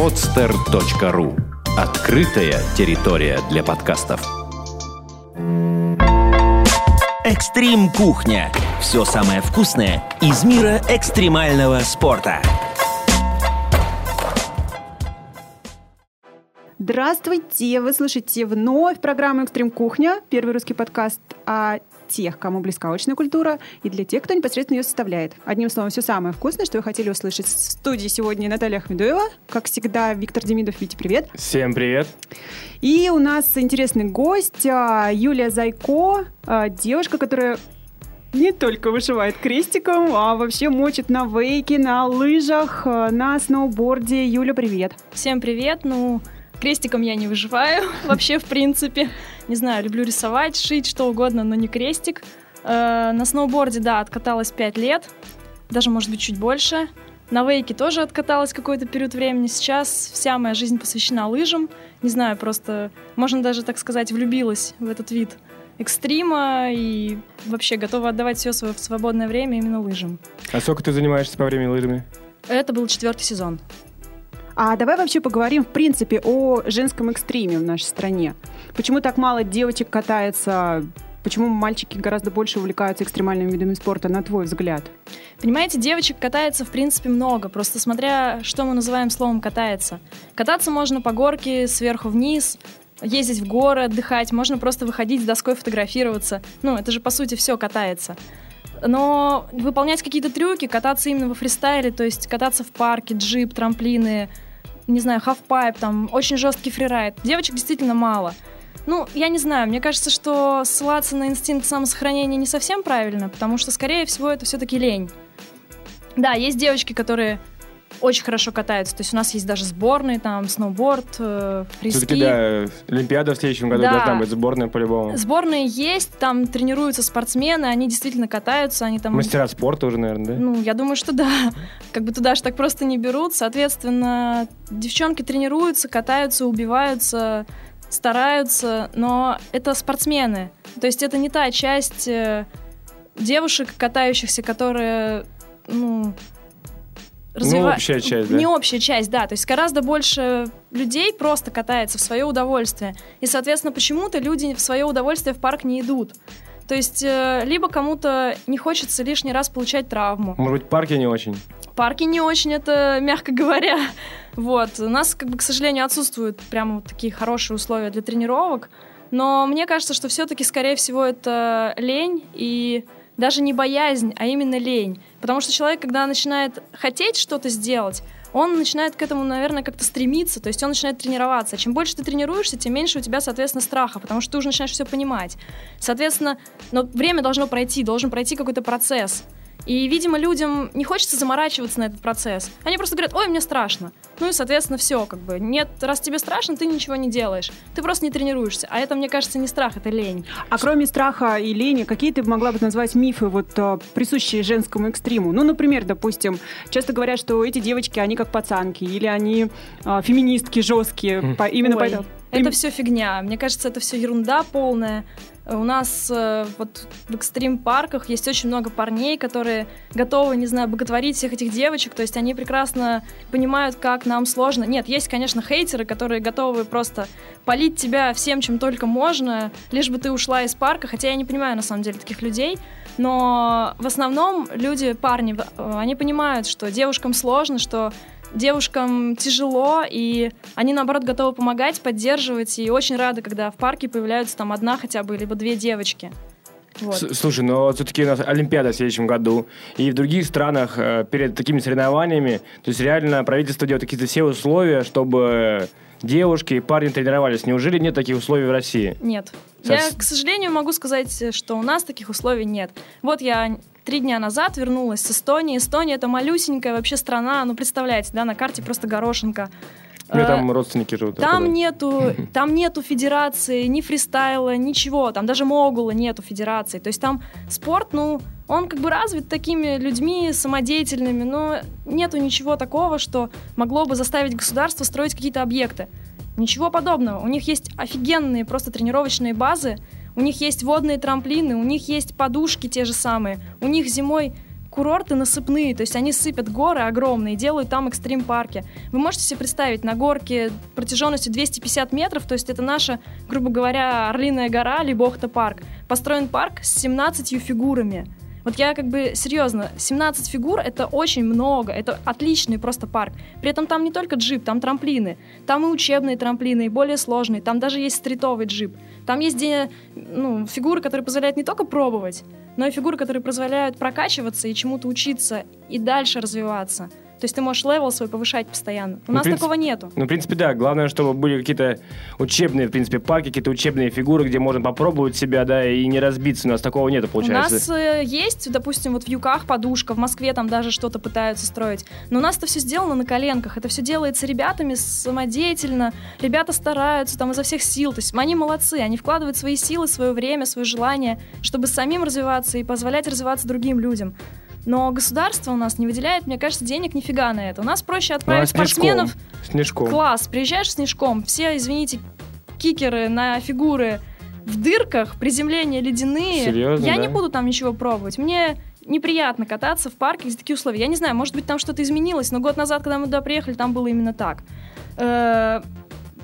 podster.ru Открытая территория для подкастов. Экстрим кухня. Все самое вкусное из мира экстремального спорта. Здравствуйте! Вы слышите вновь программу «Экстрим Кухня», первый русский подкаст о тех, кому близка очная культура, и для тех, кто непосредственно ее составляет. Одним словом, все самое вкусное, что вы хотели услышать. В студии сегодня Наталья Ахмедуева, как всегда, Виктор Демидов. Витя, привет. Всем привет. И у нас интересный гость а, Юлия Зайко, а, девушка, которая не только вышивает крестиком, а вообще мочит на вейке, на лыжах, а, на сноуборде. Юля, привет. Всем привет. Ну, крестиком я не выживаю вообще, в принципе. Не знаю, люблю рисовать, шить, что угодно, но не крестик. Э, на сноуборде, да, откаталась 5 лет, даже, может быть, чуть больше. На вейке тоже откаталась какой-то период времени. Сейчас вся моя жизнь посвящена лыжам. Не знаю, просто, можно даже так сказать, влюбилась в этот вид экстрима и вообще готова отдавать все свое свободное время именно лыжам. А сколько ты занимаешься по времени лыжами? Это был четвертый сезон. А давай вообще поговорим, в принципе, о женском экстриме в нашей стране. Почему так мало девочек катается Почему мальчики гораздо больше увлекаются экстремальными видами спорта, на твой взгляд? Понимаете, девочек катается, в принципе, много, просто смотря, что мы называем словом «катается». Кататься можно по горке сверху вниз, ездить в горы, отдыхать, можно просто выходить с доской фотографироваться. Ну, это же, по сути, все катается. Но выполнять какие-то трюки, кататься именно во фристайле, то есть кататься в парке, джип, трамплины, не знаю, хавпайп, там, очень жесткий фрирайд. Девочек действительно мало. Ну, я не знаю, мне кажется, что ссылаться на инстинкт самосохранения не совсем правильно, потому что, скорее всего, это все-таки лень. Да, есть девочки, которые очень хорошо катаются. То есть у нас есть даже сборные, там, сноуборд, э, фриски. Все-таки, да, Олимпиада в следующем году Да. должна быть, сборная по-любому. Сборные есть, там тренируются спортсмены, они действительно катаются, они там... Мастера спорта уже, наверное, да? Ну, я думаю, что да. Как бы туда же так просто не берут. Соответственно, девчонки тренируются, катаются, убиваются, стараются, но это спортсмены. То есть это не та часть э, девушек, катающихся, которые, ну, Ну, общая часть, да? Не общая часть, да. То есть гораздо больше людей просто катается в свое удовольствие. И, соответственно, почему-то люди в свое удовольствие в парк не идут. То есть э, либо кому-то не хочется лишний раз получать травму. Может быть, парки не очень? Парки не очень, это мягко говоря. Вот. У нас, как бы, к сожалению, отсутствуют прямо вот такие хорошие условия для тренировок. Но мне кажется, что все-таки, скорее всего, это лень и даже не боязнь, а именно лень. Потому что человек, когда начинает хотеть что-то сделать, он начинает к этому, наверное, как-то стремиться, то есть он начинает тренироваться. Чем больше ты тренируешься, тем меньше у тебя, соответственно, страха, потому что ты уже начинаешь все понимать. Соответственно, но время должно пройти, должен пройти какой-то процесс. И, видимо, людям не хочется заморачиваться на этот процесс. Они просто говорят, ой, мне страшно. Ну и, соответственно, все, как бы. Нет, раз тебе страшно, ты ничего не делаешь. Ты просто не тренируешься. А это, мне кажется, не страх, это лень. А кроме страха и лени, какие ты могла бы назвать мифы, вот, а, присущие женскому экстриму? Ну, например, допустим, часто говорят, что эти девочки, они как пацанки, или они а, феминистки жесткие, по- именно Ой, поэтому. Это все фигня. Мне кажется, это все ерунда полная. У нас э, вот в экстрим-парках есть очень много парней, которые готовы, не знаю, боготворить всех этих девочек. То есть они прекрасно понимают, как нам сложно. Нет, есть, конечно, хейтеры, которые готовы просто полить тебя всем, чем только можно, лишь бы ты ушла из парка. Хотя я не понимаю, на самом деле, таких людей. Но в основном люди, парни, э, они понимают, что девушкам сложно, что девушкам тяжело, и они, наоборот, готовы помогать, поддерживать, и очень рады, когда в парке появляются там одна хотя бы, либо две девочки. Вот. Слушай, но все-таки у нас Олимпиада в следующем году. И в других странах э, перед такими соревнованиями, то есть реально правительство делает какие-то все условия, чтобы девушки и парни тренировались. Неужели нет таких условий в России? Нет. Сос- Я, к сожалению, могу сказать, что у нас таких условий нет. Вот я три дня назад вернулась с Эстонии. Эстония — это малюсенькая вообще страна, ну, представляете, да, на карте просто горошинка. У меня Э, там родственники живут. Там нету, там нету федерации, ни фристайла, ничего. Там даже могула нету федерации. То есть там спорт, ну, он как бы развит такими людьми самодеятельными, но нету ничего такого, что могло бы заставить государство строить какие-то объекты. Ничего подобного. У них есть офигенные просто тренировочные базы, у них есть водные трамплины, у них есть подушки те же самые, у них зимой курорты насыпные, то есть они сыпят горы огромные, делают там экстрим-парки. Вы можете себе представить, на горке протяженностью 250 метров, то есть это наша, грубо говоря, Орлиная гора, либо Охта-парк. Построен парк с 17 фигурами. Вот я как бы серьезно, 17 фигур это очень много, это отличный просто парк. При этом там не только jib, там трамплины, там и учебные трамплины, и более сложные, там даже есть стритовый jib. Там есть ну, фигуры, которые позволяют не только пробовать, но и фигуры, которые позволяют прокачиваться и чему-то учиться, и дальше развиваться. То есть ты можешь level свой повышать постоянно. У Ну, нас принципе- такого нету. Ну, в принципе, да. Главное, чтобы были какие-то учебные, в принципе, парки, какие-то учебные фигуры, где можно попробовать себя, да, и не разбиться. У нас такого нету, получается. У нас э, есть, допустим, вот в Юках подушка, в Москве там даже что-то пытаются строить. Но у нас это все сделано на коленках. Это все делается ребятами самодеятельно. Ребята стараются там изо всех сил. То есть они молодцы, они вкладывают свои силы, свое время, свое желание, чтобы самим развиваться и позволять развиваться другим людям. Но государство у нас не выделяет, мне кажется, денег нифига на это. У нас проще Ну, а отправить снежком? спортсменов Снежком. Класс, приезжаешь снежком, все, извините, кикеры на фигуры в дырках, приземления ледяные. Серьезно, Я да? не буду там ничего пробовать. Мне неприятно кататься в парке, где такие условия. Я не знаю, может быть, там что-то изменилось, но год назад, когда мы туда приехали, там было именно так. Э,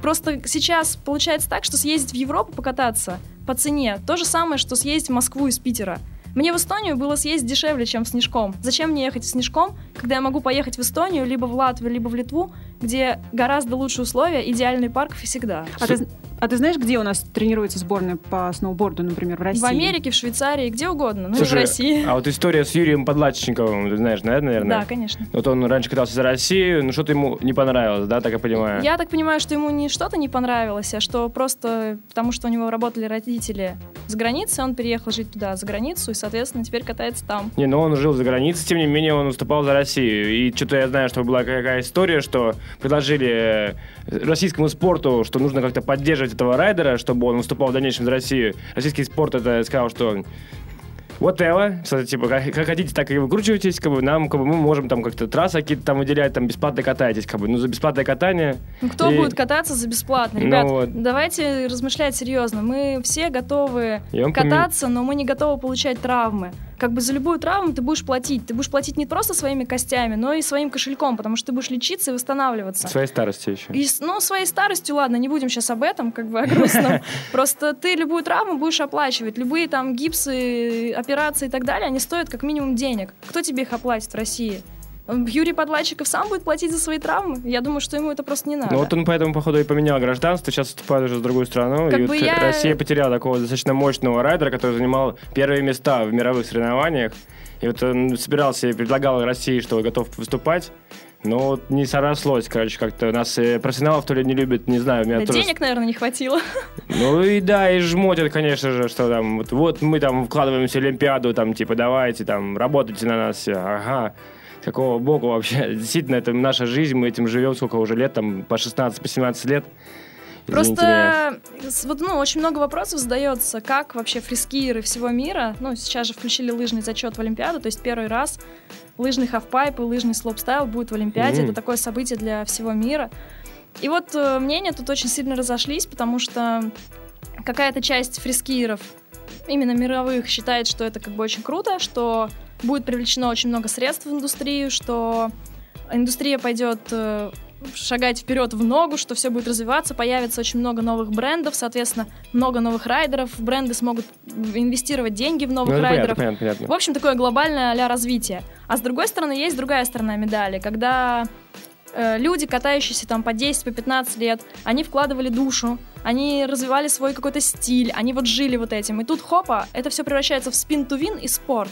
Просто сейчас получается так, что съездить в Европу покататься по цене то же самое, что съездить в Москву из Питера. Мне в Эстонию было съездить дешевле, чем в Снежком. Зачем мне ехать в Снежком, когда я могу поехать в Эстонию, либо в Латвию, либо в Литву, где гораздо лучше условия, идеальный парк всегда. А ты, а ты знаешь, где у нас тренируется сборная по сноуборду, например, в России? В Америке, в Швейцарии, где угодно, ну и в Слушай, России. А вот история с Юрием Подлатчиковым, ты знаешь, да, наверное? Да, конечно. Вот он раньше катался за Россию, но что-то ему не понравилось, да, так я понимаю? Я так понимаю, что ему не что-то не понравилось, а что просто потому, что у него работали родители за границей, он переехал жить туда, за границу, и, соответственно, теперь катается там. Не, ну он жил за границей, тем не менее он выступал за Россию. И что-то я знаю, что была какая история, что предложили э, российскому спорту, что нужно как-то поддерживать этого райдера, чтобы он выступал в дальнейшем за Россию. Российский спорт это сказал, что whatever, типа как, как хотите, так и выкручивайтесь, как бы нам, как бы мы можем там как-то трассы какие-то там выделять, там бесплатно катайтесь, как бы, ну за бесплатное катание. Ну, кто И- будет кататься за бесплатно? Ну Ребят, вот. давайте размышлять серьезно. Мы все готовы поме- кататься, но мы не готовы получать травмы. Как бы за любую травму ты будешь платить. Ты будешь платить не просто своими костями, но и своим кошельком, потому что ты будешь лечиться и восстанавливаться. Своей старости еще. И, ну, своей старостью, ладно, не будем сейчас об этом, как бы о грустном. Просто ты любую травму будешь оплачивать. Любые там гипсы, операции и так далее, они стоят как минимум денег. Кто тебе их оплатит в России? Юрий Подлатчиков сам будет платить за свои травмы? Я думаю, что ему это просто не надо. Ну вот он поэтому, походу, и поменял гражданство, сейчас вступает уже в другую страну. Как и вот я- Россия потеряла такого достаточно мощного райдера, который занимал первые места в мировых соревнованиях. И вот он собирался и предлагал России, что готов выступать. Но вот не срослось, короче, как-то. Нас э, профессионалов то ли не любят, не знаю. Меня Да тоже... денег, наверное, не хватило. Ну и да, и жмотят, конечно же, что там, вот, вот мы там вкладываемся в Олимпиаду, там, типа, давайте, там, работайте на нас все. Ага. Какого бога вообще? Действительно, это наша жизнь, мы этим живем сколько уже лет, там, по 16, по 17 лет. Извините. Просто вот, ну, очень много вопросов задается, как вообще фрискиеры всего мира, ну, сейчас же включили лыжный зачет в Олимпиаду, то есть первый раз лыжный хавпайп и лыжный слопстайл будет в Олимпиаде, Мгм. это такое событие для всего мира. И вот э, мнения тут очень сильно разошлись, потому что какая-то часть фрискиеров, именно мировых, считает, что это как бы очень круто, что будет привлечено очень много средств в индустрию, что индустрия пойдет э, шагать вперед в ногу, что все будет развиваться, появится очень много новых брендов, соответственно, много новых райдеров, бренды смогут инвестировать деньги в Ну, новых понятно, райдеров. понятно, понятно. В общем, такое глобальное а развитие. А с другой стороны, есть другая сторона медали, когда э, люди, катающиеся там по 10, по 15 лет, они вкладывали душу, они развивали свой какой-то стиль, они вот жили вот этим. И тут хопа, это все превращается в спин-ту-вин и спорт.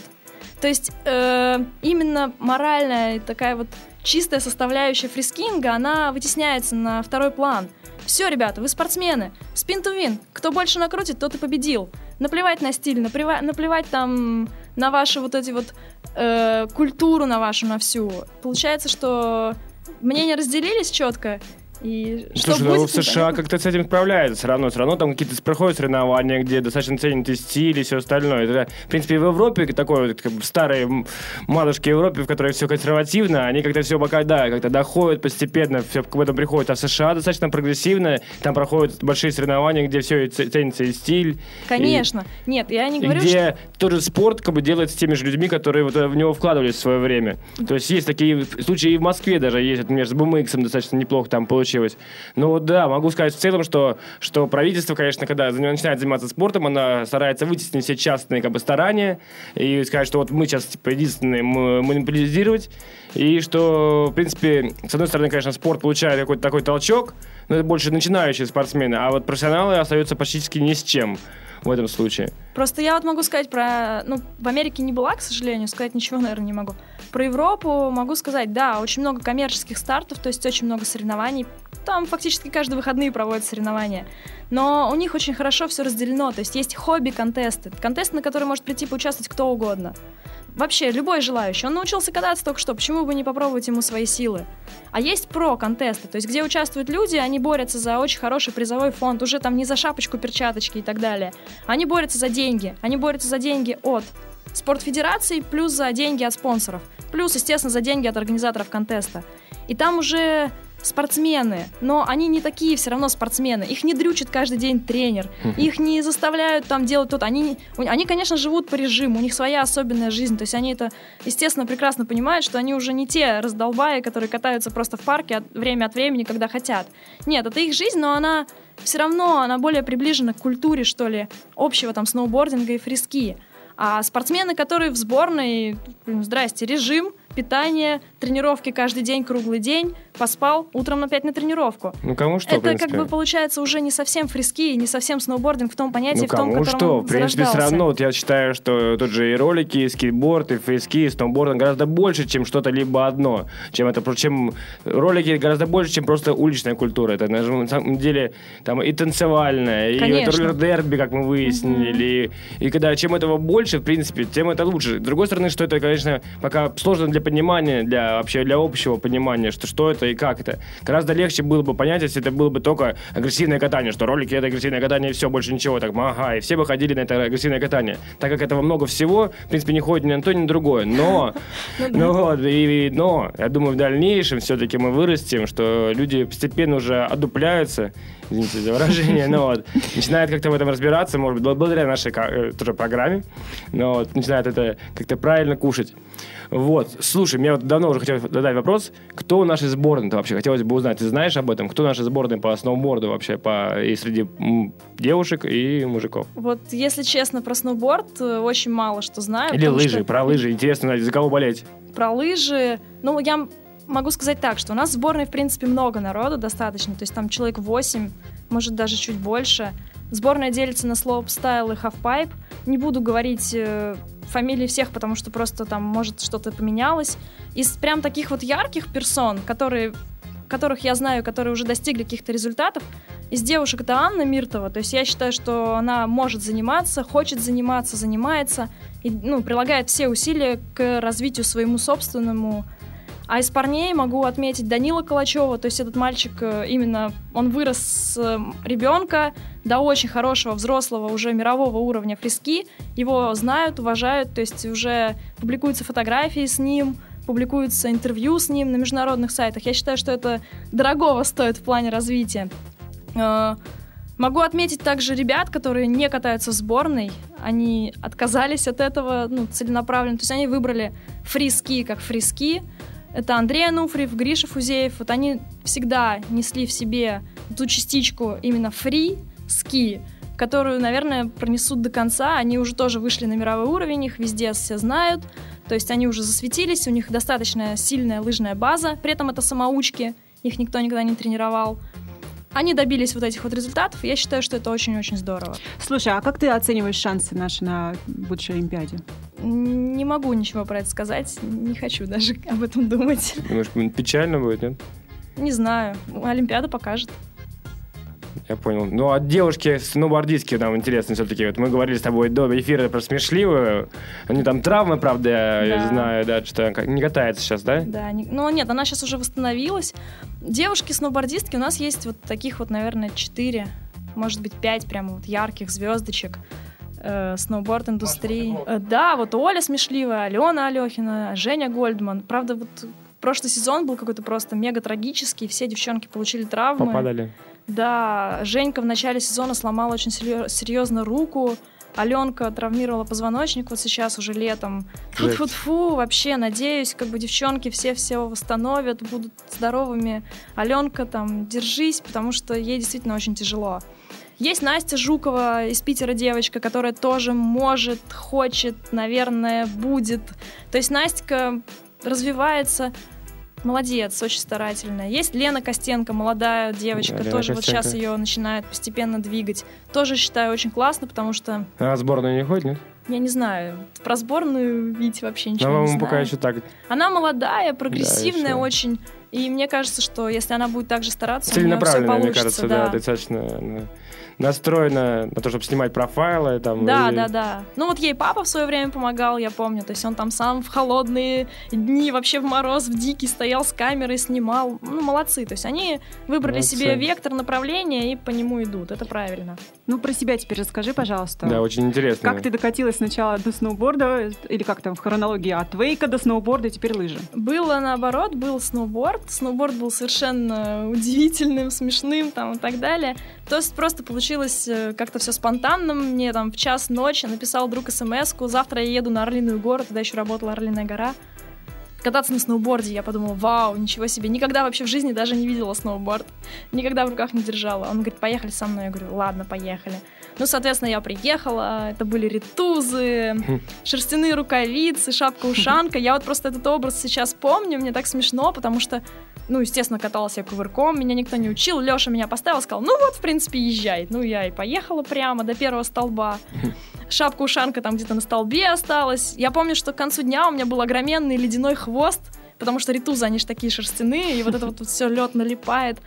То есть э, именно моральная такая вот чистая составляющая фрискинга, она вытесняется на второй план. Все, ребята, вы спортсмены. Спин to win. Кто больше накрутит, тот и победил. Наплевать на стиль, наплевать, наплевать там на ваши вот эти вот э, культуру на вашу, на всю. Получается, что мнения разделились четко, И что Слушай, ну будет, в США как-то с этим справляются все равно. Все равно там какие-то проходят соревнования, где достаточно ценят и стиль, и все остальное. Это, в принципе, в Европе, такой вот, как бы, старой матушке Европе, в которой все консервативно, они как-то все пока, да, как-то доходят постепенно, все к этому приходят. А в США достаточно прогрессивно, там проходят большие соревнования, где все ценится и стиль. Конечно. Нет, я не И говорю, где что... тоже спорт как бы делается теми же людьми, которые вот в него вкладывались в свое время. То есть есть такие случаи и в Москве даже есть, например, с BMX достаточно неплохо там получилось. Ну вот да, могу сказать в целом, что, что правительство, конечно, когда начинает заниматься спортом, она старается вытеснить все частные как бы старания и сказать, что вот мы сейчас типа, единственные монополизировать, и что, в принципе, с одной стороны, конечно, спорт получает какой-то такой толчок, но это больше начинающие спортсмены, а вот профессионалы остаются практически ни с чем в этом случае. Просто я вот могу сказать про... Ну, в Америке не была, к сожалению, сказать ничего, наверное, не могу. Про Европу могу сказать, да, очень много коммерческих стартов, то есть очень много соревнований. Там фактически каждые выходные проводят соревнования. Но у них очень хорошо все разделено, то есть есть хобби-контесты. Контесты, на которые может прийти поучаствовать кто угодно. Вообще, любой желающий. Он научился кататься только что, почему бы не попробовать ему свои силы? А есть про-контесты, то есть где участвуют люди, они борются за очень хороший призовой фонд, уже там не за шапочку, перчаточки и так далее. Они борются за деньги. Они борются за деньги от спортфедераций, плюс за деньги от спонсоров, плюс, естественно, за деньги от организаторов контеста. И там уже спортсмены, но они не такие все равно спортсмены. Их не дрючит каждый день тренер, их не заставляют там делать то Они, они, конечно, живут по режиму, у них своя особенная жизнь. То есть они это, естественно, прекрасно понимают, что они уже не те раздолбаи, которые катаются просто в парке от, время от времени, когда хотят. Нет, это их жизнь, но она все равно, она более приближена к культуре, что ли, общего там сноубординга и фриски. А спортсмены, которые в сборной, блин, здрасте, режим, питание, тренировки каждый день, круглый день, поспал, утром опять на тренировку. Ну, кому что, Это как бы получается уже не совсем фриски и не совсем сноубординг в том понятии, Ну в том, кому что, в принципе, все равно, вот я считаю, что тут же и ролики, и скейтборд, и фейски, и сноуборд гораздо больше, чем что-то либо одно. Чем это, чем ролики гораздо больше, чем просто уличная культура. Это на самом деле там и танцевальная, и Конечно. вот роллер-дерби, как мы выяснили. И, и когда чем этого больше, в принципе, тем это лучше. С другой стороны, что это, конечно, пока сложно для понимания, для вообще для общего понимания, что, что это и как это. Гораздо легче было бы понять, если это было бы только агрессивное катание, что ролики это агрессивное катание, и все, больше ничего. Так, ага, и все бы ходили на это агрессивное катание. Так как этого много всего, в принципе, не ходит ни на то, ни на другое. Но, ну вот, и, и- но, я думаю, в дальнейшем все-таки мы вырастем, что люди постепенно уже одупляются, извините за выражение, но вот, начинают как-то в этом разбираться, может быть, благодаря нашей э, тоже программе, но вот, начинают это как-то правильно кушать. Вот, слушай, мне вот давно уже хотелось задать вопрос, кто наши сборные-то вообще? Хотелось бы узнать, ты знаешь об этом? Кто наши сборные по сноуборду вообще, по, и среди девушек и мужиков? Вот, если честно, про сноуборд э, очень мало что знаю. Или лыжи, что про лыжи, интересно, за кого болеть? про лыжи. Ну, я могу сказать так, что у нас в сборной, в принципе, много народу достаточно. То есть там человек 8, может, даже чуть больше. Сборная делится на слоуп-стайл и хафпайп. Не буду говорить э, фамилии всех, потому что просто там, может, что-то поменялось. Из прям таких вот ярких персон, которые которых я знаю, которые уже достигли каких-то результатов. Из девушек это Анна Миртова. То есть я считаю, что она может заниматься, хочет заниматься, занимается и ну, прилагает все усилия к развитию своему собственному. А из парней могу отметить Данила Калачева, то есть этот мальчик э, именно, он вырос с э, ребенка до очень хорошего взрослого уже мирового уровня фриски, его знают, уважают, то есть уже публикуются фотографии с ним, публикуются интервью с ним на международных сайтах. Я считаю, что это дорогого стоит в плане развития. Э, Могу отметить также ребят, которые не катаются в сборной. Они отказались от этого ну, целенаправленно. То есть они выбрали фриски как фриски. Это Андрей Ануфриев, Гриша Фузеев. Вот они всегда несли в себе ту частичку именно фри-ски, которую, наверное, пронесут до конца. Они уже тоже вышли на мировой уровень, их везде все знают. То есть они уже засветились, у них достаточно сильная лыжная база. При этом это самоучки, их никто никогда не тренировал. Они добились вот этих вот результатов, я считаю, что это очень-очень здорово. Слушай, а как ты оцениваешь шансы наши на будущей Олимпиаде? Не могу ничего про это сказать, не хочу даже об этом думать. Думаешь, печально будет, нет? Не знаю, Олимпиада покажет. Я понял. Ну, а девушки сноубордистки нам интересно все-таки. Вот мы говорили с тобой до эфира про смешливую. Они там травмы, правда, я, Да. знаю, да, что не катается сейчас, да? Да, не- ну нет, она сейчас уже восстановилась. Девушки-сноубордистки у нас есть вот таких вот, наверное, четыре, может быть, пять прямо вот ярких звездочек э, сноуборд-индустрии. Э, да, вот Оля Смешливая, Алена Алехина, Женя Гольдман. Правда, вот прошлый сезон был какой-то просто мега трагический, все девчонки получили травмы. Попадали. Да, Женька в начале сезона сломала очень серьезно руку. Аленка травмировала позвоночник вот сейчас уже летом. Жесть. Фу-фу-фу, вообще надеюсь, как бы девчонки все все восстановят, будут здоровыми. Аленка там, держись, потому что ей действительно очень тяжело. Есть Настя Жукова из Питера девочка, которая тоже может, хочет, наверное, будет. То есть Настя развивается, молодец, очень старательная. Есть Лена Костенко, молодая девочка, Да, Лена тоже вот Костенко. сейчас ее начинает постепенно двигать. Тоже считаю очень классно, потому что, А сборную не ходит, нет? я не знаю, про сборную Вить вообще ничего Ну, не знаю. пока еще так Она молодая, прогрессивная еще. очень. И мне кажется, что если она будет так же стараться, у нее все целенаправленно, мне получится. кажется, да, достаточно э, настроена на то, чтобы снимать профайлы. Там, Да, и- да, да. Ну вот ей папа в свое время помогал, я помню. То есть он там сам в холодные дни, вообще в мороз, в дикий стоял с камерой, снимал. Ну, молодцы. То есть они выбрали Молодцы. себе вектор, направление и по нему идут. Это правильно. Ну, про себя теперь расскажи, пожалуйста. Да, очень интересно. Как ты докатилась сначала до сноуборда, или как там в хронологии, от вейка до сноуборда, теперь лыжи? Было наоборот, был сноуборд. Сноуборд был совершенно удивительным, смешным там и так далее. То есть просто получилось э, как-то все спонтанно. Мне там в час ночи написал друг смс-ку. Завтра я еду на Орлиную гору, тогда еще работала Орлиная гора. Кататься на сноуборде, я подумала, вау, ничего себе. Никогда вообще в жизни даже не видела сноуборд. Никогда в руках не держала. Он говорит, поехали со мной. Я говорю, ладно, поехали. Ну, соответственно, я приехала, это были ритузы, шерстяные рукавицы, шапка-ушанка. Я вот просто этот образ сейчас помню, мне так смешно, потому что, ну, естественно, каталась я кувырком, меня никто не учил, Леша меня поставил, сказал, ну вот, в принципе, езжай. Ну, я и поехала прямо до первого столба. Шапка-ушанка там где-то на столбе осталась. Я помню, что к концу дня у меня был огроменный ледяной хвост, потому что ритузы, они же такие шерстяные, и вот это вот все лед налипает.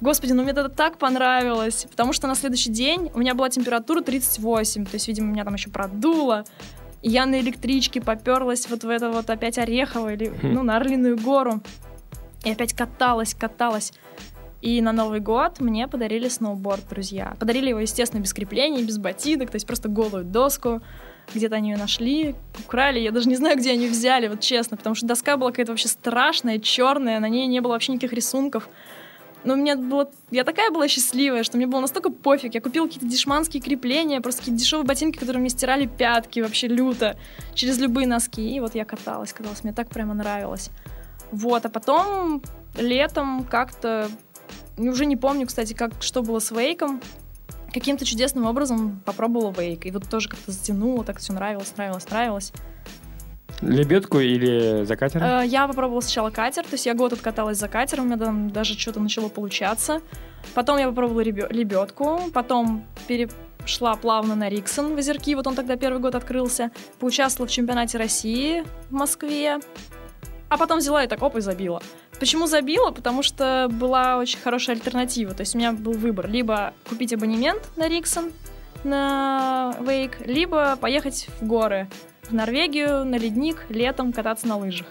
Господи, ну мне это так понравилось, потому что на следующий день у меня была температура 38, то есть, видимо, меня там еще продуло. И я на электричке поперлась вот в это вот опять Орехово или, ну, на Орлиную гору. И опять каталась, каталась. И на Новый год мне подарили сноуборд, друзья. Подарили его, естественно, без крепления, без ботинок, то есть просто голую доску. Где-то они ее нашли, украли. Я даже не знаю, где они взяли, вот честно, потому что доска была какая-то вообще страшная, черная, на ней не было вообще никаких рисунков. Но у меня было... Я такая была счастливая, что мне было настолько пофиг. Я купила какие-то дешманские крепления, просто какие-то дешевые ботинки, которые мне стирали пятки вообще люто через любые носки. И вот я каталась, каталась. Мне так прямо нравилось. Вот, а потом летом как-то... ну, Уже не помню, кстати, как, что было с вейком. Каким-то чудесным образом попробовала вейк. И вот тоже как-то затянуло, так все нравилось, нравилось, нравилось. Лебедку или за катер? Э, Я попробовала сначала катер, то есть я год откаталась за катером, у меня там даже что-то начало получаться. Потом я попробовала лебедку, потом перешла плавно на Риксон в Озерки, вот он тогда первый год открылся. Поучаствовала в чемпионате России в Москве, а потом взяла и так оп и забила. Почему забила? Потому что была очень хорошая альтернатива. То есть у меня был выбор. Либо купить абонемент на Риксон, на Вейк, либо поехать в горы, в Норвегию, на ледник, летом кататься на лыжах.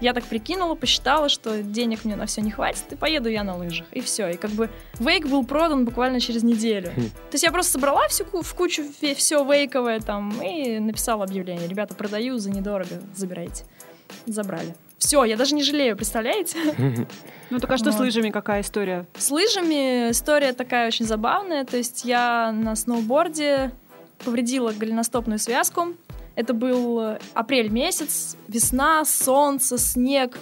Я так прикинула, посчитала, что денег мне на все не хватит, и поеду я на лыжах. И все. И как бы вейк был продан буквально через неделю. Хм. То есть я просто собрала всю, в кучу все вейковое там и написала объявление. Ребята, продаю за недорого, забирайте. Забрали. Все, я даже не жалею, представляете? Ну, так а что с Вот. лыжами, какая история? С лыжами история такая очень забавная. То есть я на сноуборде повредила голеностопную связку. Это был апрель месяц, весна, солнце, снег.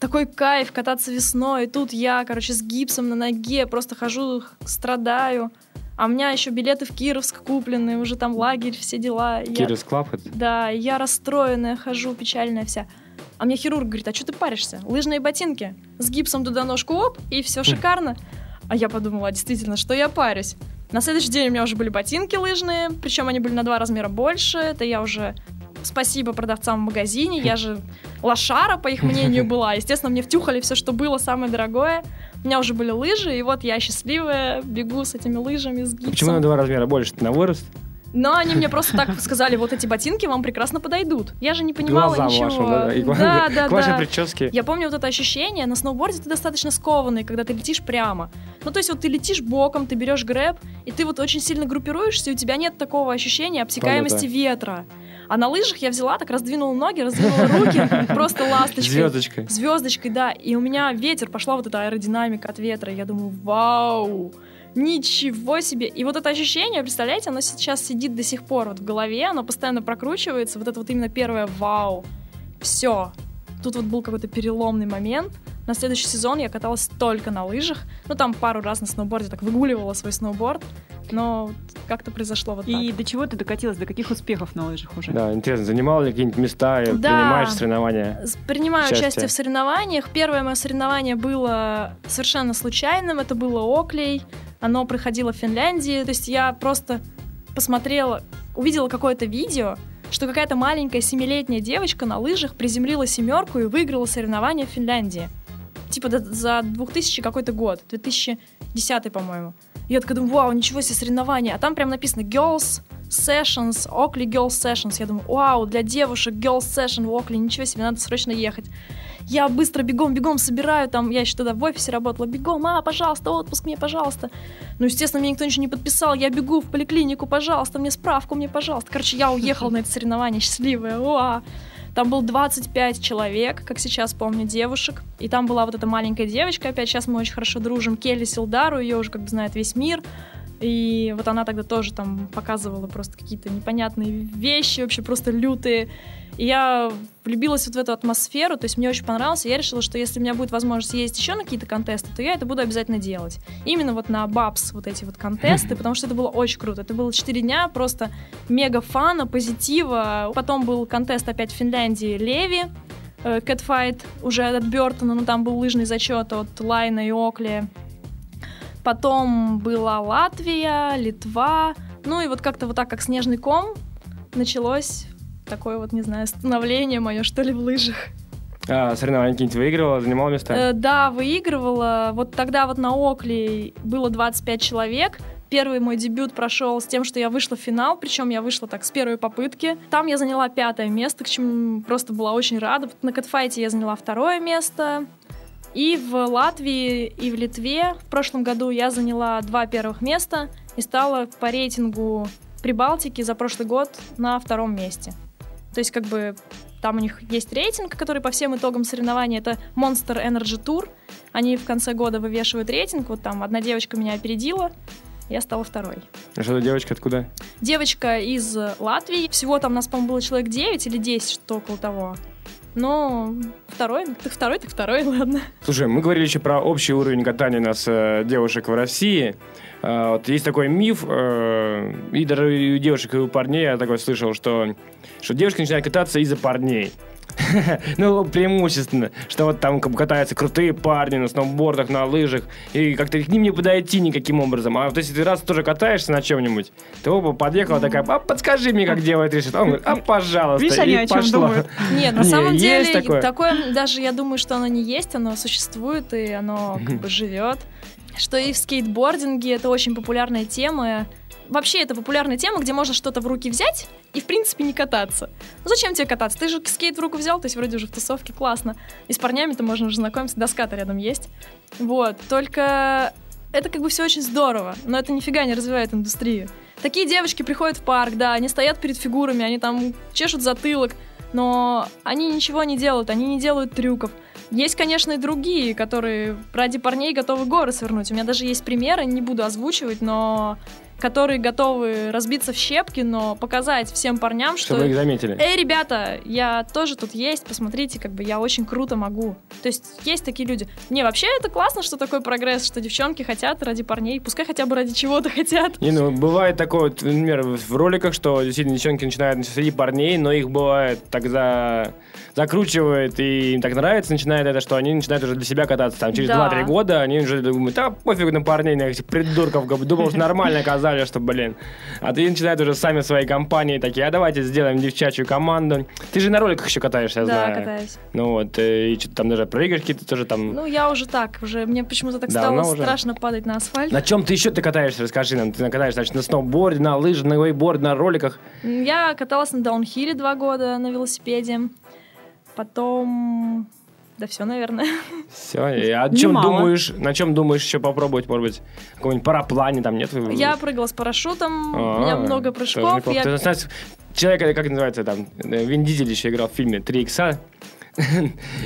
Такой кайф кататься весной. И тут я, короче, с гипсом на ноге просто хожу, страдаю. А у меня еще билеты в Кировск куплены, уже там лагерь, все дела. И я- Клаб да, я расстроенная хожу, печальная вся. А мне хирург говорит, а что ты паришься? Лыжные ботинки. С гипсом туда ножку оп, и все шикарно. А я подумала, а действительно, что я парюсь? На следующий день у меня уже были ботинки лыжные, причем они были на два размера больше. Это я уже спасибо продавцам в магазине. Я же лошара, по их мнению, была. Естественно, мне втюхали все, что было, самое дорогое. У меня уже были лыжи, и вот я счастливая, бегу с этими лыжами, с гипсом. Почему на два размера больше? Ты на вырост? Но они мне просто так сказали, вот эти ботинки вам прекрасно подойдут. Я же не понимала Глазам ничего. вашим, да, да. И да, да, к вашей да. прическе. Я помню вот это ощущение, на сноуборде ты достаточно скованный, когда ты летишь прямо. Ну, то есть вот ты летишь боком, ты берешь грэб, и ты вот очень сильно группируешься, и у тебя нет такого ощущения обтекаемости Полета. ветра. А на лыжах я взяла, так раздвинула ноги, раздвинула руки, просто ласточкой. Звездочкой. Звездочкой, да. И у меня ветер, пошла вот эта аэродинамика от ветра. Я думаю, вау, ничего себе. И вот это ощущение, представляете, оно сейчас сидит до сих пор вот в голове, оно постоянно прокручивается. Вот это вот именно первое вау. Все. Тут вот был какой-то переломный момент. На следующий сезон я каталась только на лыжах. Ну, там пару раз на сноуборде так выгуливала свой сноуборд. Но вот как-то произошло вот И так. до чего ты докатилась? До каких успехов на лыжах уже? Да, интересно, занимал ли какие-нибудь места, и Да. принимаешь соревнования? Принимаю Счастье. участие в соревнованиях. Первое мое соревнование было совершенно случайным. Это было Оклей. Оно проходило в Финляндии. То есть я просто посмотрела, увидела какое-то видео, что какая-то маленькая семилетняя девочка на лыжах приземлила семерку и выиграла соревнования в Финляндии. Типа за 2000 какой-то год, 2010, по-моему. Я такая думаю, вау, ничего себе соревнования. А там прям написано Girls Sessions, Oakley Girls Sessions. Я думаю, вау, для девушек Girls Session в Окли, ничего себе, надо срочно ехать. Я быстро бегом, бегом собираю, там, я еще тогда в офисе работала, бегом, а, пожалуйста, отпуск мне, пожалуйста. Ну, естественно, мне никто ничего не подписал, я бегу в поликлинику, пожалуйста, мне справку, мне, пожалуйста. Короче, я уехала на это соревнование счастливая, уа. Там был 25 человек, как сейчас помню, девушек. И там была вот эта маленькая девочка, опять сейчас мы очень хорошо дружим, Келли Силдару, ее уже как бы знает весь мир. И вот она тогда тоже там показывала просто какие-то непонятные вещи, вообще просто лютые. И я влюбилась вот в эту атмосферу, то есть мне очень понравилось, и я решила, что если у меня будет возможность ездить еще на какие-то контесты, то я это буду обязательно делать. Именно вот на Бабс вот эти вот контесты, потому что это было очень круто. Это было 4 дня просто мега фана, позитива. Потом был контест опять в Финляндии Леви, Кэтфайт уже от Бертона, но там был лыжный зачет от Лайна и Окли. Потом была Латвия, Литва. Ну и вот как-то вот так, как снежный ком, началось такое вот, не знаю, становление мое, что ли, в лыжах. А, соревнования какие-нибудь выигрывала, занимала места? Э, да, выигрывала. Вот тогда вот на Окли было 25 человек. Первый мой дебют прошел с тем, что я вышла в финал, причем я вышла так с первой попытки. Там я заняла пятое место, к чему просто была очень рада. На катфайте я заняла второе место. И в Латвии, и в Литве в прошлом году я заняла два первых места и стала по рейтингу Прибалтики за прошлый год на втором месте. То есть как бы там у них есть рейтинг, который по всем итогам соревнований это Monster Energy Tour. Они в конце года вывешивают рейтинг. Вот там одна девочка меня опередила, я стала второй. А Что девочка откуда? Девочка из Латвии. Всего там нас, по-моему, было человек 9 или 10, что около того. Но второй, так второй, так второй, ладно. Слушай, мы говорили еще про общий уровень катания у нас э, девушек в России. А, вот есть такой миф, э, и даже у девушек, и у парней я такой слышал, что, что девушки начинают кататься из-за парней. Ну, преимущественно, что вот там как катаются крутые парни на сноубордах, на лыжах, и как-то к ним не подойти никаким образом. А вот если ты раз тоже катаешься на чем-нибудь, ты оба подъехала такая, а подскажи мне, как делать решит. Он говорит, а пожалуйста, Видишь, и они о чем пошло. думают. Нет, на Не, самом деле такое? даже я думаю, что оно не есть, оно существует и оно как бы живет. Что и в скейтбординге это очень популярная тема. Вообще это популярная тема, где можно что-то в руки взять и в принципе не кататься. Ну зачем тебе кататься? Ты же скейт в руку взял, то есть вроде уже в тусовке, классно. И с парнями-то можно уже знакомиться, доска-то рядом есть. Вот, только это как бы все очень здорово, но это нифига не развивает индустрию. Такие девочки приходят в парк, да, они стоят перед фигурами, они там чешут затылок, но они ничего не делают, они не делают трюков. Есть, конечно, и другие, которые ради парней готовы горы свернуть. У меня даже есть примеры, не буду озвучивать, но которые готовы разбиться в щепки, но показать всем парням, что... Чтобы их заметили. Эй, ребята, я тоже тут есть, посмотрите, как бы я очень круто могу. То есть есть такие люди. Не, вообще это классно, что такой прогресс, что девчонки хотят ради парней, пускай хотя бы ради чего-то хотят. Не, ну, бывает такое, вот, например, в роликах, что действительно девчонки начинают среди парней, но их бывает так за... закручивает, и им так нравится, начинает это, что они начинают уже для себя кататься. Там через Да. 2-3 года они уже думают, да, пофиг на парней, на этих придурков, думал, что нормально оказалось. Сказали, что, блин. А ты начинают уже сами свои компании такие, а давайте сделаем девчачью команду. Ты же на роликах еще катаешься, я Да, знаю. катаюсь. Ну вот, э, и что-то там даже прыгаешь какие-то тоже там. Ну, я уже так, уже мне почему-то так Давно стало уже? страшно падать на асфальт. На чем ты еще ты катаешься, расскажи нам. Ты катаешься, значит, на сноуборде, на лыжах, на вейборде, на роликах. Я каталась на даунхилле два года на велосипеде. Потом... Да все, наверное. Все. И о чем Немало. думаешь, на чем думаешь еще попробовать, может быть, какой-нибудь параплане там нет? Я прыгала с парашютом, А, у меня много тоже прыжков. я- Ты знаешь, человек, э, как называется там, э, Вин Дизель еще играл в фильме «Три икса».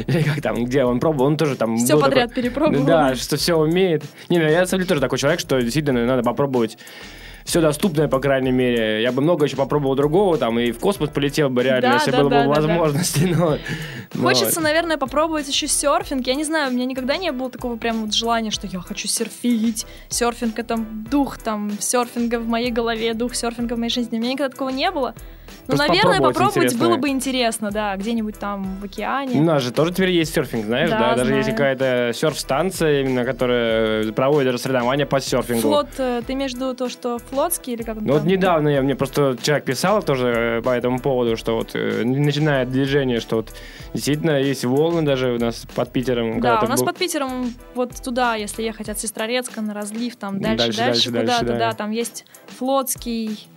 Или как там, где он пробовал, он тоже там... Все подряд такой- перепробовала. Да, что все умеет. Не, ну, я, на самом деле, тоже такой человек, что действительно надо попробовать все доступное, по крайней мере. Я бы много еще попробовал другого, там, и в космос полетел бы реально, Да, если да, было да, бы да, да. возможности. но- но- Хочется, наверное, попробовать еще серфинг. Я не знаю, у меня никогда не было такого прям вот желания, что я хочу серфить. Серфинг — это дух там серфинга в моей голове, дух серфинга в моей жизни. У меня никогда такого не было. Но, Просто наверное, попробовать попробовать было бы интересно, да, где-нибудь там в океане. У нас же тоже теперь есть серфинг, знаешь, Да, да? Даже есть знаю. какая-то серф-станция, именно которая проводит соревнования по серфингу. Флот, э, ты виду то, что флотский или как Ну вот недавно я, мне просто человек писал тоже э, по этому поводу, что вот э, начинает движение, что вот действительно есть волны даже у нас под Питером. Да, у нас был- под Питером вот туда, если ехать от Сестрорецка на разлив, там дальше, дальше, дальше, дальше, куда-то, да. да, там есть флотский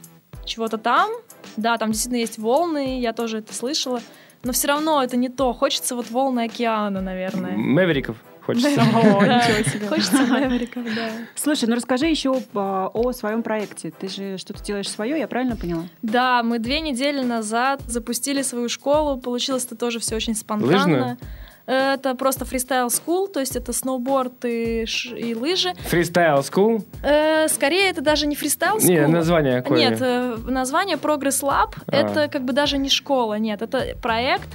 чего-то там, да, там действительно есть волны, я тоже это слышала, но все равно это не то, хочется вот волны океана, наверное. Мэвериков хочется. О, Да, ничего себе. Хочется мэвериков, да. Слушай, ну расскажи еще а, о своем проекте. Ты же что-то делаешь свое, я правильно поняла? Да, мы две недели назад запустили свою школу. Получилось это тоже все очень спонтанно. Лыжную? Это просто фристайл скул, то есть это сноуборд и, ш- и лыжи. Freestyle School? Э, скорее, это даже не freestyle school. Не, название какое? Нет, э, название Progress Lab А. это как бы даже не школа, нет, это проект.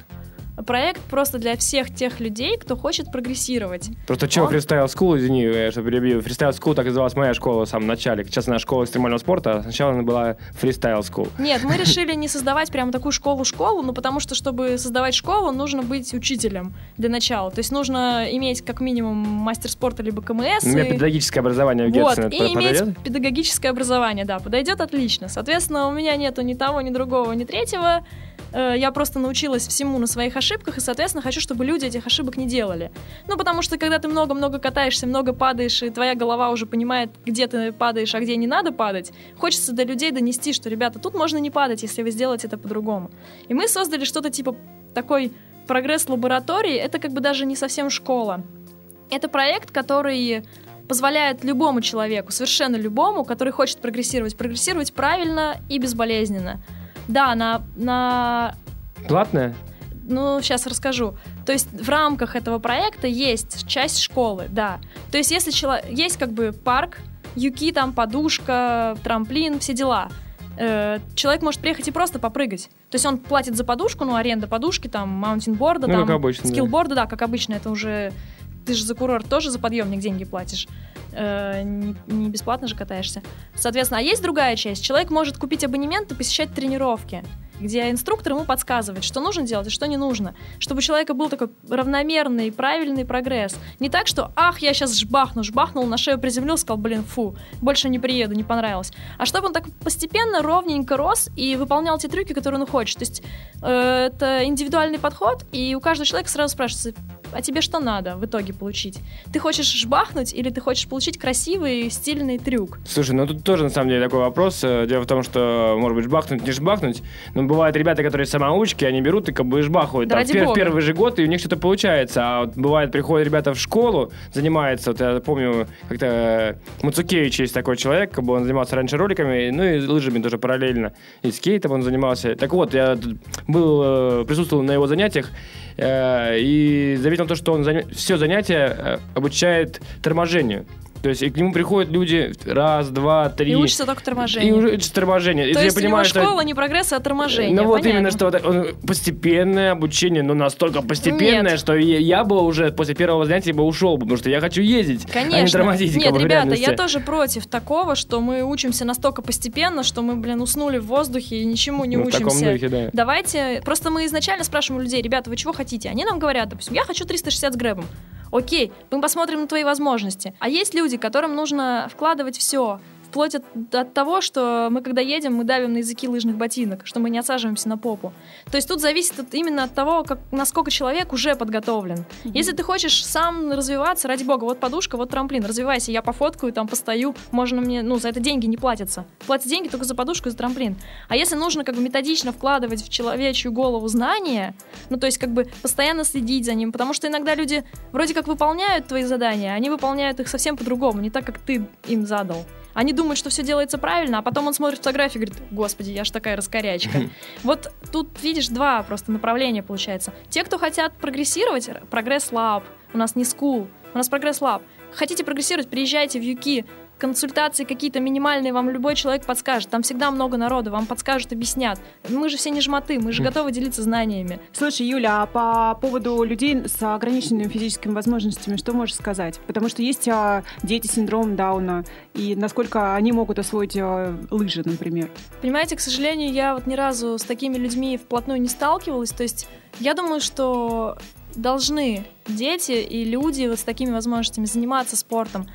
Проект просто для всех тех людей, кто хочет прогрессировать. Просто что, Он- Freestyle School, извини, я что перебью. Freestyle School так называлась моя школа в самом начале. Сейчас она школа экстремального спорта, а сначала она была Freestyle School. Нет, мы решили не создавать прям такую школу-школу, ну потому что, чтобы создавать школу, нужно быть учителем для начала. То есть нужно иметь как минимум мастер спорта либо КМС. У меня и- педагогическое образование в Вот, Гетцене. и Это иметь подойдет? педагогическое образование, да, подойдет отлично. Соответственно, у меня нету ни того, ни другого, ни третьего. Э, Я просто научилась всему на своих ошибках, и, соответственно, хочу, чтобы люди этих ошибок не делали. Ну, потому что, когда ты много-много катаешься, много падаешь, и твоя голова уже понимает, где ты падаешь, а где не надо падать, хочется до людей донести, что, ребята, тут можно не падать, если вы сделаете это по-другому. И мы создали что-то типа такой прогресс-лаборатории. Это как бы даже не совсем школа. Это проект, который позволяет любому человеку, совершенно любому, который хочет прогрессировать, прогрессировать правильно и безболезненно. Да, на, на Платная? ну, сейчас расскажу. То есть в рамках этого проекта есть часть школы, да. То есть если чело- есть как бы парк, юки, там подушка, трамплин, все дела. Э, Человек может приехать и просто попрыгать. То есть он платит за подушку, ну, аренда подушки, там, маунтинборда, Ну, там, обычно, да. скиллборда, да, как обычно, это уже... Ты же за курорт тоже за подъемник деньги платишь. Э, не, бесплатно же катаешься. Соответственно, а есть другая часть. Человек может купить абонемент и посещать тренировки, где инструктор ему подсказывает, что нужно делать и что не нужно. Чтобы у человека был такой равномерный, правильный прогресс. Не так, что «ах, я сейчас жбахну», жбахнул, на шею приземлился, сказал «блин, фу, больше не приеду, не понравилось». А чтобы он так постепенно, ровненько рос и выполнял те трюки, которые он хочет. То есть э, это индивидуальный подход, и у каждого человека сразу спрашивается, а тебе что надо в итоге получить? Ты хочешь жбахнуть или ты хочешь получить красивый, стильный трюк? Слушай, ну тут тоже на самом деле такой вопрос. Э, Дело в том, что, может быть, жбахнуть, не жбахнуть. Но бывают ребята, которые самоучки, они берут и как бы жбахают. Да там, ради в пер- бога. первый же год, и у них что-то получается. А вот бывает, приходят ребята в школу, занимаются. Вот я помню, как-то э, Мацукевич есть такой человек, как бы он занимался раньше роликами, ну и лыжами тоже параллельно. И скейтом он занимался. Так вот, я был, э, присутствовал на его занятиях, и заметил то, что он все занятия э, обучает торможению. То есть и к нему приходят люди раз, два, три. И учится только И торможение. уже учатся торможение. То я есть него понимаю, что- школа не прогресс, а торможение. Ну вот понятно. именно, что постепенное обучение, но настолько постепенное, Нет. что я, я бы уже после первого занятия бы ушел, потому что я хочу ездить, а не Конечно. тормозить Нет, в ребята, я тоже против такого, что мы учимся настолько постепенно, что мы, блин, уснули в воздухе и ничему не Ну, в учимся. таком духе, да. Давайте, просто мы изначально спрашиваем у людей, ребята, вы чего хотите? Они нам говорят, допустим, я хочу 360 с грэбом. Окей, мы посмотрим на твои возможности. А есть люди, которым нужно вкладывать все, вплоть от, от того, что мы, когда едем, мы давим на языки лыжных ботинок, что мы не отсаживаемся на попу. То есть тут зависит от, именно от того, как, насколько человек уже подготовлен. Если ты хочешь сам развиваться, ради бога, вот подушка, вот трамплин, развивайся, я пофоткаю, там постою, можно мне, ну, за это деньги не платятся. Платят деньги только за подушку и за трамплин. А если нужно как бы методично вкладывать в человечью голову знания, ну, то есть как бы постоянно следить за ним, потому что иногда люди вроде как выполняют твои задания, они выполняют их совсем по-другому, не так, как ты им задал. Они думают, что все делается правильно, а потом он смотрит фотографии и говорит, господи, я ж такая раскорячка. Вот тут, видишь, два просто направления получается. Те, кто хотят прогрессировать, Progress Lab, у нас не school, у нас Progress Lab. Хотите прогрессировать, приезжайте в Юкки, консультации какие-то минимальные вам любой человек подскажет. Там всегда много народу, вам подскажут, объяснят. Мы же все не жмоты, мы же готовы делиться знаниями. Слушай, Юля, а по поводу людей с ограниченными физическими возможностями, что можешь сказать? Потому что есть а, дети с синдромом Дауна, и насколько они могут освоить а, лыжи, например? Понимаете, к сожалению, я вот ни разу с такими людьми вплотную не сталкивалась. То есть я думаю, что должны дети и люди вот с такими возможностями заниматься спортом.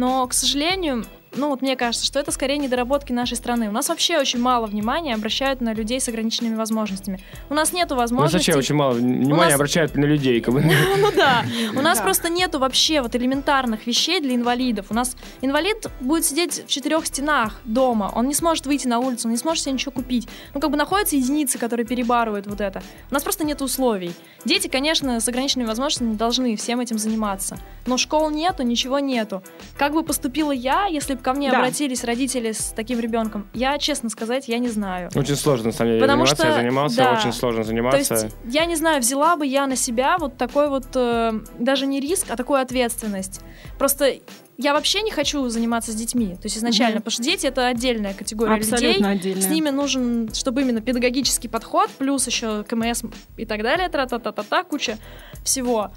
Но, к сожалению, ну вот мне кажется, что это скорее недоработки нашей страны. У нас вообще очень мало внимания обращают на людей с ограниченными возможностями. У нас нету возможности... вообще очень мало внимания нас- обращают на людей. Как бы. Ну да. У нас просто нету вообще вот элементарных вещей для инвалидов. У нас инвалид будет сидеть в четырех стенах дома. Он не сможет выйти на улицу, он не сможет себе ничего купить. Ну, как бы находятся единицы, которые перебарывают вот это. У нас просто нет условий. Дети, конечно, с ограниченными возможностями должны всем этим заниматься. Но школ нету, ничего нету. Как бы поступила я, если бы ко мне Да. обратились родители с таким ребенком? Я, честно сказать, я не знаю. Очень сложно, на самом деле, Потому заниматься. Я что, занимался, да. очень сложно То заниматься. есть, я не знаю, взяла бы я на себя вот такой вот, э, даже не риск, а такую ответственность. Просто я вообще не хочу заниматься с детьми. То есть изначально, Мгм. потому что дети это отдельная категория людей. Абсолютно отдельно. С ними нужен, чтобы именно педагогический подход, плюс еще КМС и так далее, тра-та-та-та-та, куча всего.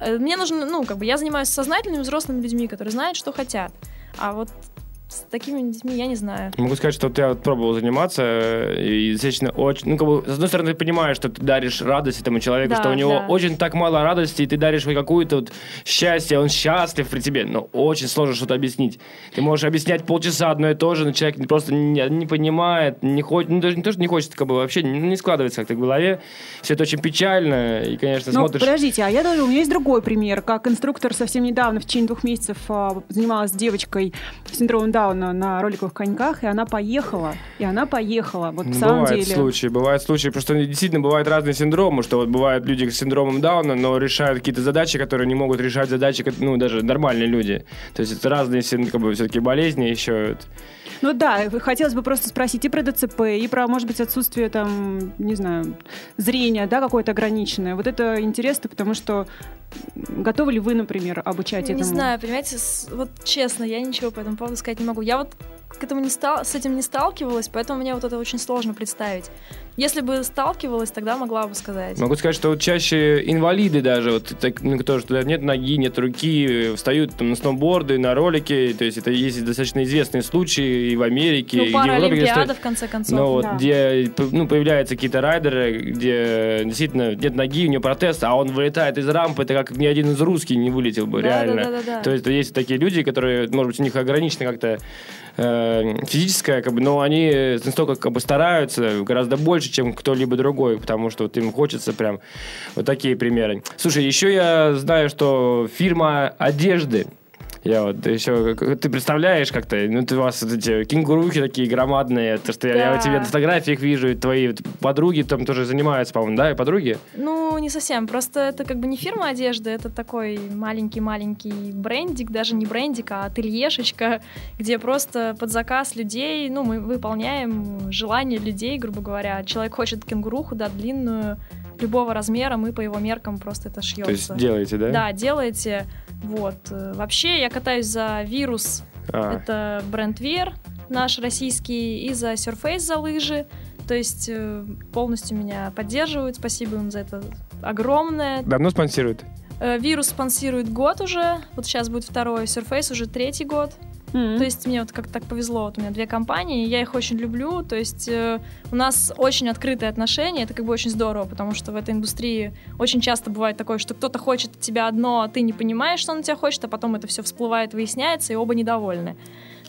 Э, Мне нужно, ну, как бы я занимаюсь сознательными взрослыми людьми, которые знают, что хотят. А вот с такими детьми я не знаю. Могу сказать, что вот я вот пробовал заниматься, э, и достаточно очень... Ну, как бы, с одной стороны, ты понимаешь, что ты даришь радость этому человеку, Да, что у него да. очень так мало радости, и ты даришь ему какую-то вот счастье, он счастлив при тебе, но очень сложно что-то объяснить. Ты можешь объяснять полчаса одно и то же, но человек просто не, не понимает, не хочет, ну, даже не то, что не хочет, как бы вообще не, не складывается как-то в голове. Все это очень печально, и, конечно, Но смотришь... подождите, а я даже, у меня есть другой пример. Как инструктор совсем недавно, в течение двух месяцев, а, занималась девочкой с синдромом Дауна на роликовых коньках, и она поехала. И она поехала. Вот в самом бывают деле. случаи, бывают случаи, просто действительно бывают разные синдромы, что вот бывают люди с синдромом Дауна, но решают какие-то задачи, которые не могут решать задачи, ну, даже нормальные люди. То есть это разные как бы, все-таки болезни еще. Ну да, хотелось бы просто спросить и про ДЦП, и про, может быть, отсутствие там, не знаю, зрения, да, какое-то ограниченное. Вот это интересно, потому что готовы ли вы, например, обучать Не этому? знаю, понимаете, вот честно, я ничего по этому поводу сказать не могу. Я вот к этому не стал, с этим не сталкивалась, поэтому мне вот это очень сложно представить. Если бы сталкивалась, тогда могла бы сказать. Могу сказать, что вот чаще инвалиды даже, вот так, ну, кто что нет ноги, нет руки, встают там, на сноуборды, на ролики, то есть это есть достаточно известные случаи и в Америке, Ну, и в Европе, где Паралимпиада, стоят- в конце концов. Ну, вот, Да. где ну, появляются какие-то райдеры, где действительно нет ноги, у него протез, а он вылетает из рампы, это как ни один из русских не вылетел бы, Да, реально. да, да, да, да. То есть есть такие люди, которые, может быть, у них ограничено как-то э, физическое, как бы, но они настолько как бы стараются гораздо больше, чем кто-либо другой, потому что вот им хочется прям вот такие примеры. Слушай, еще я знаю, что фирма одежды я вот еще, ты представляешь как-то, ну, ты у вас вот эти кенгурухи такие громадные, то, что я, я Да. у тебя на фотографиях вижу, и твои подруги там тоже занимаются, по-моему, да, и подруги? Ну, не совсем. Просто это как бы не фирма одежды, это такой маленький-маленький брендик, даже не брендик, а ательешечка, где просто под заказ людей, ну, мы выполняем желание людей, грубо говоря. Человек хочет кенгуруху, да, длинную, любого размера, мы по его меркам просто это шьется. То есть делаете, да? Да, делаете. Вот. Э, Вообще, я катаюсь за вирус. А, Это бренд Вер, наш российский, и за Surface за лыжи. То есть э, полностью меня поддерживают. Спасибо им за это огромное. Давно спонсируют? Э, Вирус спонсирует год уже. Вот сейчас будет второй. Surface уже третий год. М. То есть мне вот как так повезло, вот у меня две компании, я их очень люблю, то есть э, у нас очень открытые отношения, это как бы очень здорово, потому что в этой индустрии очень часто бывает такое, что кто-то хочет от тебя одно, а ты не понимаешь, что он тебя хочет, а потом это все всплывает, выясняется, и оба недовольны.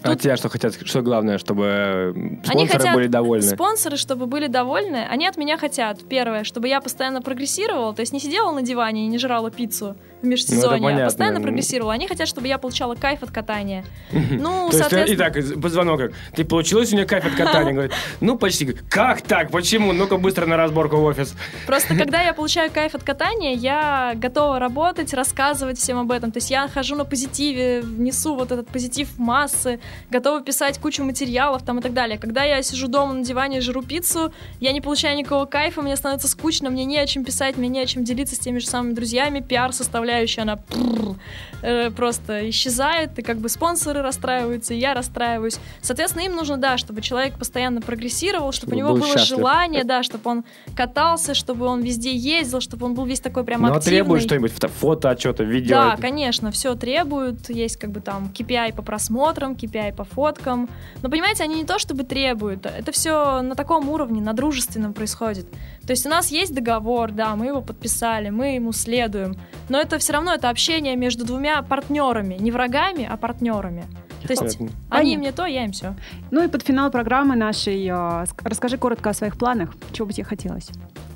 А Тут тебя что хотят? Что главное, чтобы э, Они спонсоры хотят, были довольны? спонсоры, чтобы были довольны, они от меня хотят, первое, чтобы я постоянно прогрессировала, то есть не сидела на диване и не жрала пиццу межсезонье, Ну, понятно. а постоянно прогрессировала. Они хотят, чтобы я получала кайф от катания. Ну, То есть, э, соответственно... итак, позвонок как, ты получилось у меня кайф от катания? Говорит, ну, почти. Как так? Почему? Ну-ка быстро на разборку в офис. Просто когда я получаю кайф от катания, я готова работать, рассказывать всем об этом. То есть я хожу на позитиве, несу вот этот позитив в массы, готова писать кучу материалов там и так далее. Когда я сижу дома на диване и жру пиццу, я не получаю никакого кайфа, мне становится скучно, мне не о чем писать, мне не о чем делиться с теми же самыми друзьями. Пиар-составляющая, она прррр, э, просто исчезает, и как бы спонсоры расстраиваются, и я расстраиваюсь. Соответственно, им нужно, да, чтобы человек постоянно прогрессировал, чтобы, Чтобы у него был было счастлив. желание, да, чтобы он катался, чтобы он везде ездил, чтобы он был весь такой прям Ну, а активный. требует что-нибудь, фото, фото отчета, видео. Да, конечно, все требуют. Есть как бы там KPI по просмотрам, KPI по фоткам. Но понимаете, они не то чтобы требуют. Это все на таком уровне, на дружественном происходит. То есть у нас есть договор, да, мы его подписали, мы ему следуем. Но это все равно это общение между двумя партнерами. Не врагами, а партнерами. То есть Понятно. они Понятно. мне то, я им все. Ну и под финал программы нашей ск- расскажи коротко о своих планах. Чего бы тебе хотелось?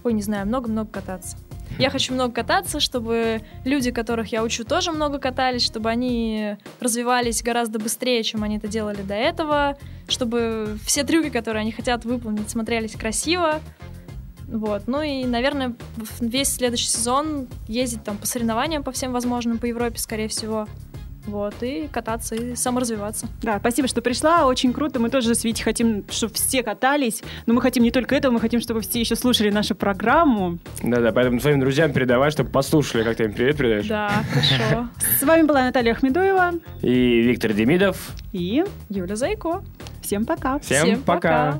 Ой, не знаю, много-много кататься. Я хочу много кататься, чтобы люди, которых я учу, тоже много катались, чтобы они развивались гораздо быстрее, чем они это делали до этого, чтобы все трюки, которые они хотят выполнить, смотрелись красиво. Вот. Ну и, наверное, весь следующий сезон ездить там по соревнованиям по всем возможным, по Европе, скорее всего. Вот, и кататься, и саморазвиваться. Да, спасибо, что пришла. Очень круто. Мы тоже с Витей хотим, чтобы все катались. Но мы хотим не только этого, мы хотим, чтобы все еще слушали нашу программу. Да-да, поэтому своим друзьям передавай, чтобы послушали, как ты им привет передаешь. Да, хорошо. С вами была Наталья Ахмедуева. И Виктор Демидов. И Юля Зайко. всем пока. Всем, пока.